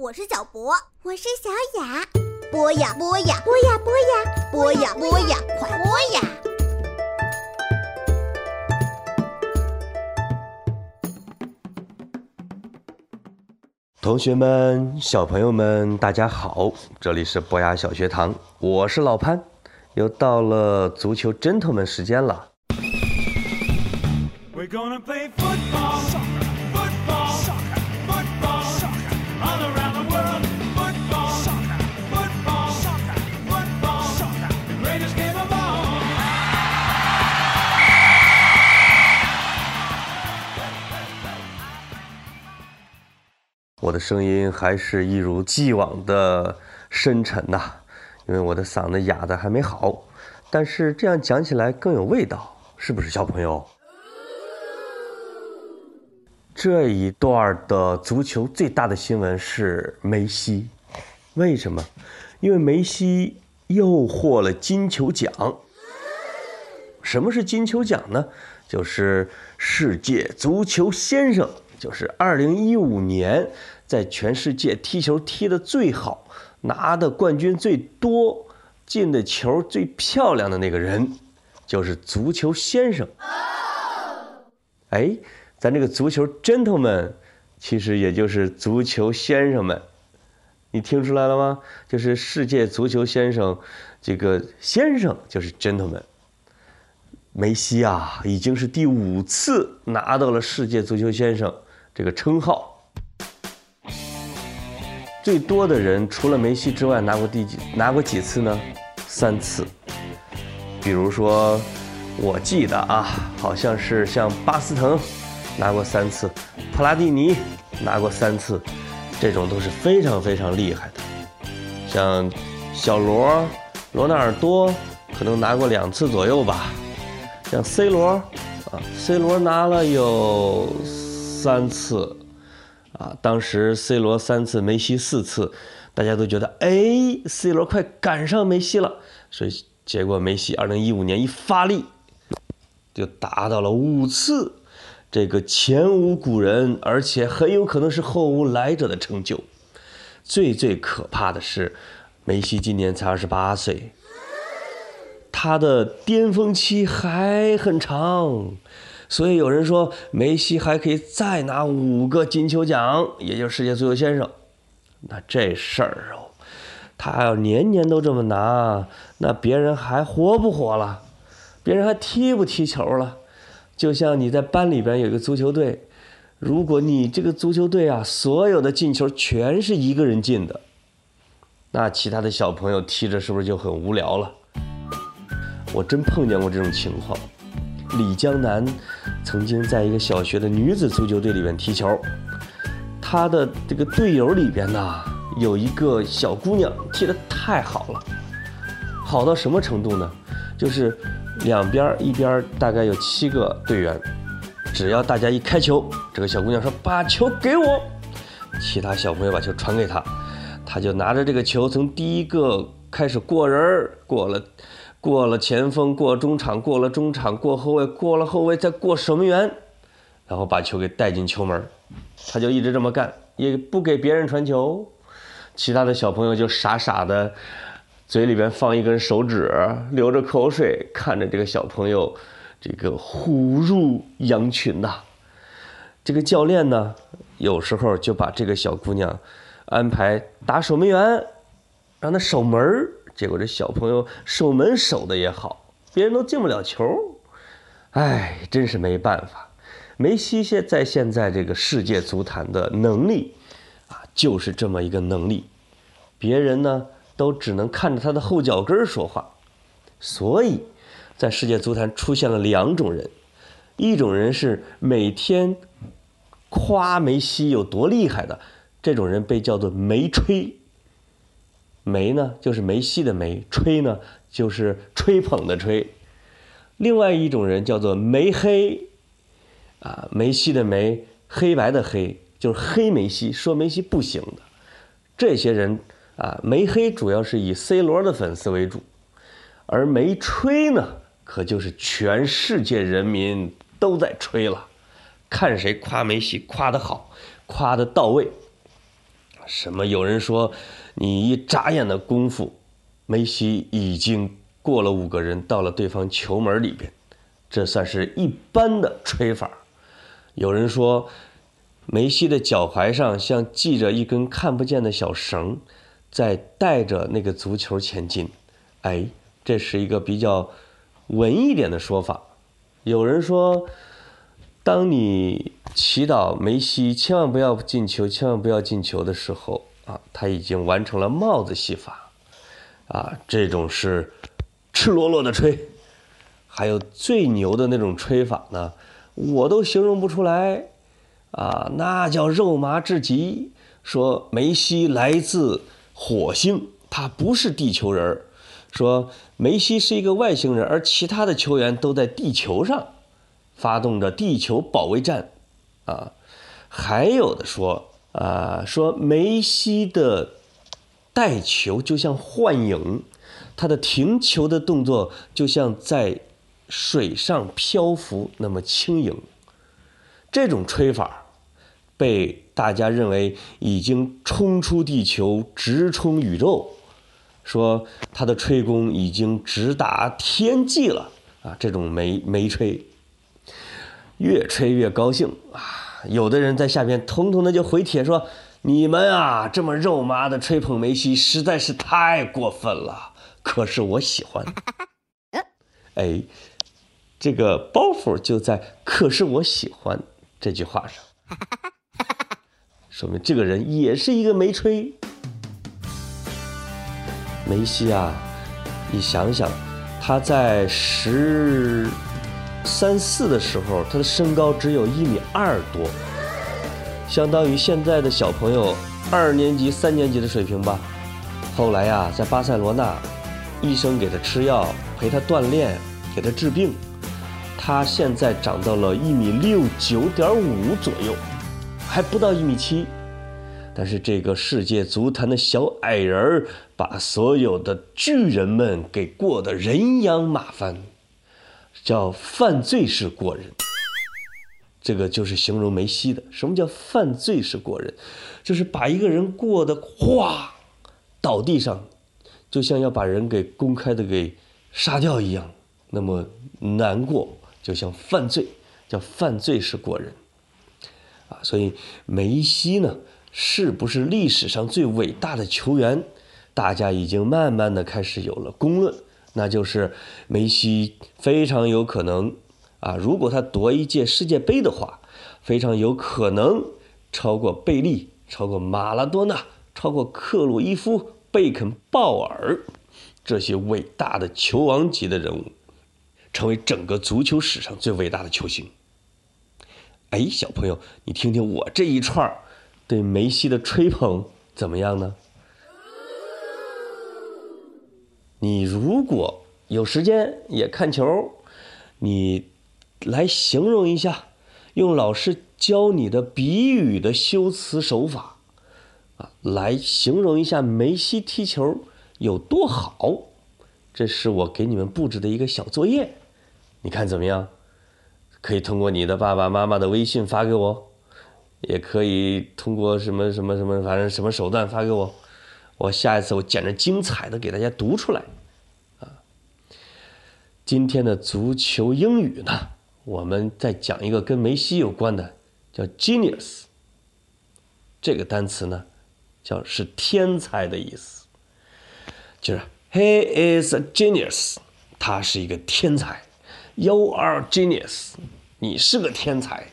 我是小博，我是小雅。播呀播呀播呀播呀播呀播呀，快播呀！同学们、小朋友们，大家好，这里是博雅小学堂，我是老潘，又到了足球 gentleman 时间了。We're gonna play football, 我的声音还是一如既往的深沉呐、因为我的嗓子哑的还没好，但是这样讲起来更有味道，是不是小朋友？这一段的足球最大的新闻是梅西，为什么？因为梅西又获了金球奖。什么是金球奖呢？就是世界足球先生，就是二零一五年在全世界踢球踢得最好、拿的冠军最多、进的球最漂亮的那个人，就是足球先生。哎，咱这个足球 gentleman，其实也就是足球先生们。你听出来了吗？就是世界足球先生，这个先生就是 gentleman。梅西啊，已经是第五次拿到了世界足球先生这个称号。最多的人除了梅西之外，拿过第几拿过几次呢？三次。比如说，我记得啊，好像是像巴斯滕拿过三次，普拉蒂尼拿过三次，这种都是非常非常厉害的。像小罗、罗纳尔多可能拿过两次左右吧。像 C 罗啊，C 罗拿了有三次啊，当时 C 罗三次，梅西四次，大家都觉得哎，C 罗快赶上梅西了，所以结果梅西二零一五年一发力，就达到了五次，这个前无古人，而且很有可能是后无来者的成就。最最可怕的是，梅西今年才二十八岁。他的巅峰期还很长，所以有人说梅西还可以再拿五个金球奖，也就是世界足球先生。那这事儿哦，他要年年都这么拿，那别人还活不活了？别人还踢不踢球了？就像你在班里边有一个足球队，如果你这个足球队啊，所有的进球全是一个人进的，那其他的小朋友踢着是不是就很无聊了？我真碰见过这种情况。李江南曾经在一个小学的女子足球队里面踢球，她的这个队友里边呢，有一个小姑娘踢得太好了，好到什么程度呢？就是两边一边大概有七个队员，只要大家一开球，这个小姑娘说把球给我，其他小朋友把球传给她，她就拿着这个球从第一个开始过人儿，过了。过了前锋，过中场，过了中场，过后卫，过了后卫，再过守门员，然后把球给带进球门。他就一直这么干，也不给别人传球。其他的小朋友就傻傻的，嘴里边放一根手指，流着口水，看着这个小朋友，这个虎入羊群呐。这个教练呢，有时候就把这个小姑娘安排打守门员，让她守门儿。结果这小朋友守门守的也好，别人都进不了球，哎，真是没办法。梅西现在现在这个世界足坛的能力啊，就是这么一个能力，别人呢都只能看着他的后脚跟说话。所以，在世界足坛出现了两种人，一种人是每天夸梅西有多厉害的，这种人被叫做梅吹。梅呢，就是梅西的梅；吹呢，就是吹捧的吹。另外一种人叫做梅黑，啊，梅西的梅，黑白的黑，就是黑梅西，说梅西不行的。这些人啊，梅黑主要是以 C 罗的粉丝为主，而梅吹呢，可就是全世界人民都在吹了，看谁夸梅西夸得好，夸得到位。什么有人说，你一眨眼的功夫，梅西已经过了五个人，到了对方球门里边，这算是一般的吹法。有人说，梅西的脚踝上像系着一根看不见的小绳，在带着那个足球前进。哎，这是一个比较文艺点的说法。有人说，当你祈祷梅西千万不要进球，千万不要进球的时候啊，他已经完成了帽子戏法，啊，这种是赤裸裸的吹。还有最牛的那种吹法呢，我都形容不出来，啊，那叫肉麻至极。说梅西来自火星，他不是地球人儿。说梅西是一个外星人，而其他的球员都在地球上发动着地球保卫战，啊，还有的说啊，说梅西的带球就像幻影，他的停球的动作就像在水上漂浮那么轻盈。这种吹法被大家认为已经冲出地球，直冲宇宙。说他的吹功已经直达天际了啊！这种梅梅吹，越吹越高兴啊！有的人在下边统统的就回帖说：“你们啊，这么肉麻的吹捧梅西，实在是太过分了。”可是我喜欢。哎，这个包袱就在“可是我喜欢”这句话上，说明这个人也是一个没吹。梅西啊，你想想，他在十三四的时候，他的身高只有一米二多，相当于现在的小朋友二年级、三年级的水平吧。后来呀，在巴塞罗那，医生给他吃药，陪他锻炼，给他治病，他现在长到了一米六九点五左右，还不到一米七。但是这个世界足坛的小矮人儿，把所有的巨人们给过得人仰马翻，叫犯罪是过人。这个就是形容梅西的。什么叫犯罪是过人？就是把一个人过得哗倒地上，就像要把人给公开的给杀掉一样，那么难过，就像犯罪，叫犯罪是过人。啊，所以梅西呢？是不是历史上最伟大的球员？大家已经慢慢的开始有了公论，那就是梅西非常有可能啊，如果他夺一届世界杯的话，非常有可能超过贝利、超过马拉多纳、超过克鲁伊夫、贝肯鲍尔这些伟大的球王级的人物，成为整个足球史上最伟大的球星。哎，小朋友，你听听我这一串。对梅西的吹捧怎么样呢？你如果有时间也看球，你来形容一下，用老师教你的比喻的修辞手法啊，来形容一下梅西踢球有多好。这是我给你们布置的一个小作业，你看怎么样？可以通过你的爸爸妈妈的微信发给我。也可以通过什么什么什么，反正什么手段发给我，我下一次我捡着精彩的给大家读出来，啊，今天的足球英语呢，我们再讲一个跟梅西有关的，叫 genius，这个单词呢，叫是天才的意思，就是 he is a genius，他是一个天才，you are genius，你是个天才。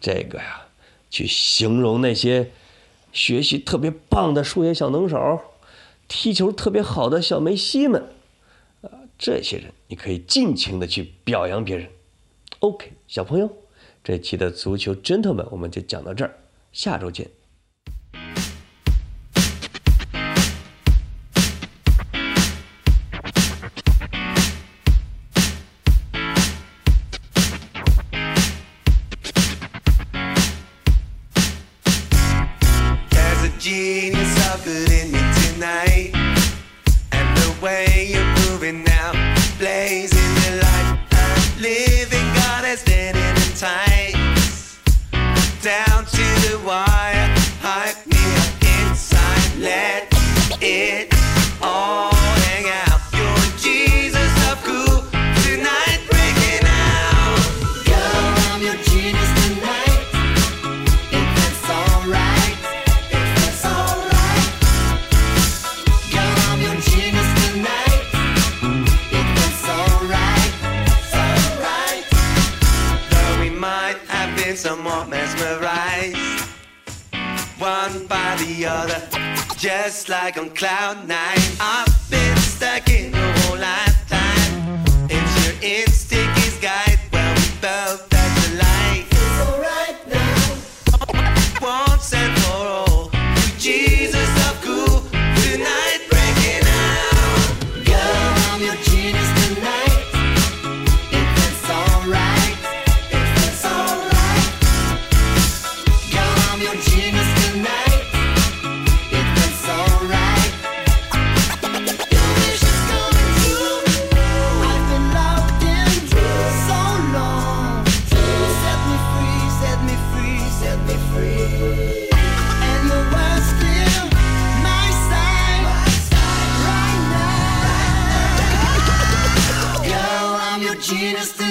这个呀，去形容那些学习特别棒的数学小能手，踢球特别好的小梅西们，啊，这些人你可以尽情的去表扬别人。OK，小朋友，这期的足球 gentleman 我们就讲到这儿，下周见。doing now? Blazing the light, living God is standing in tight down to the wire. Other, just like on cloud nine. I've been stuck in Genius.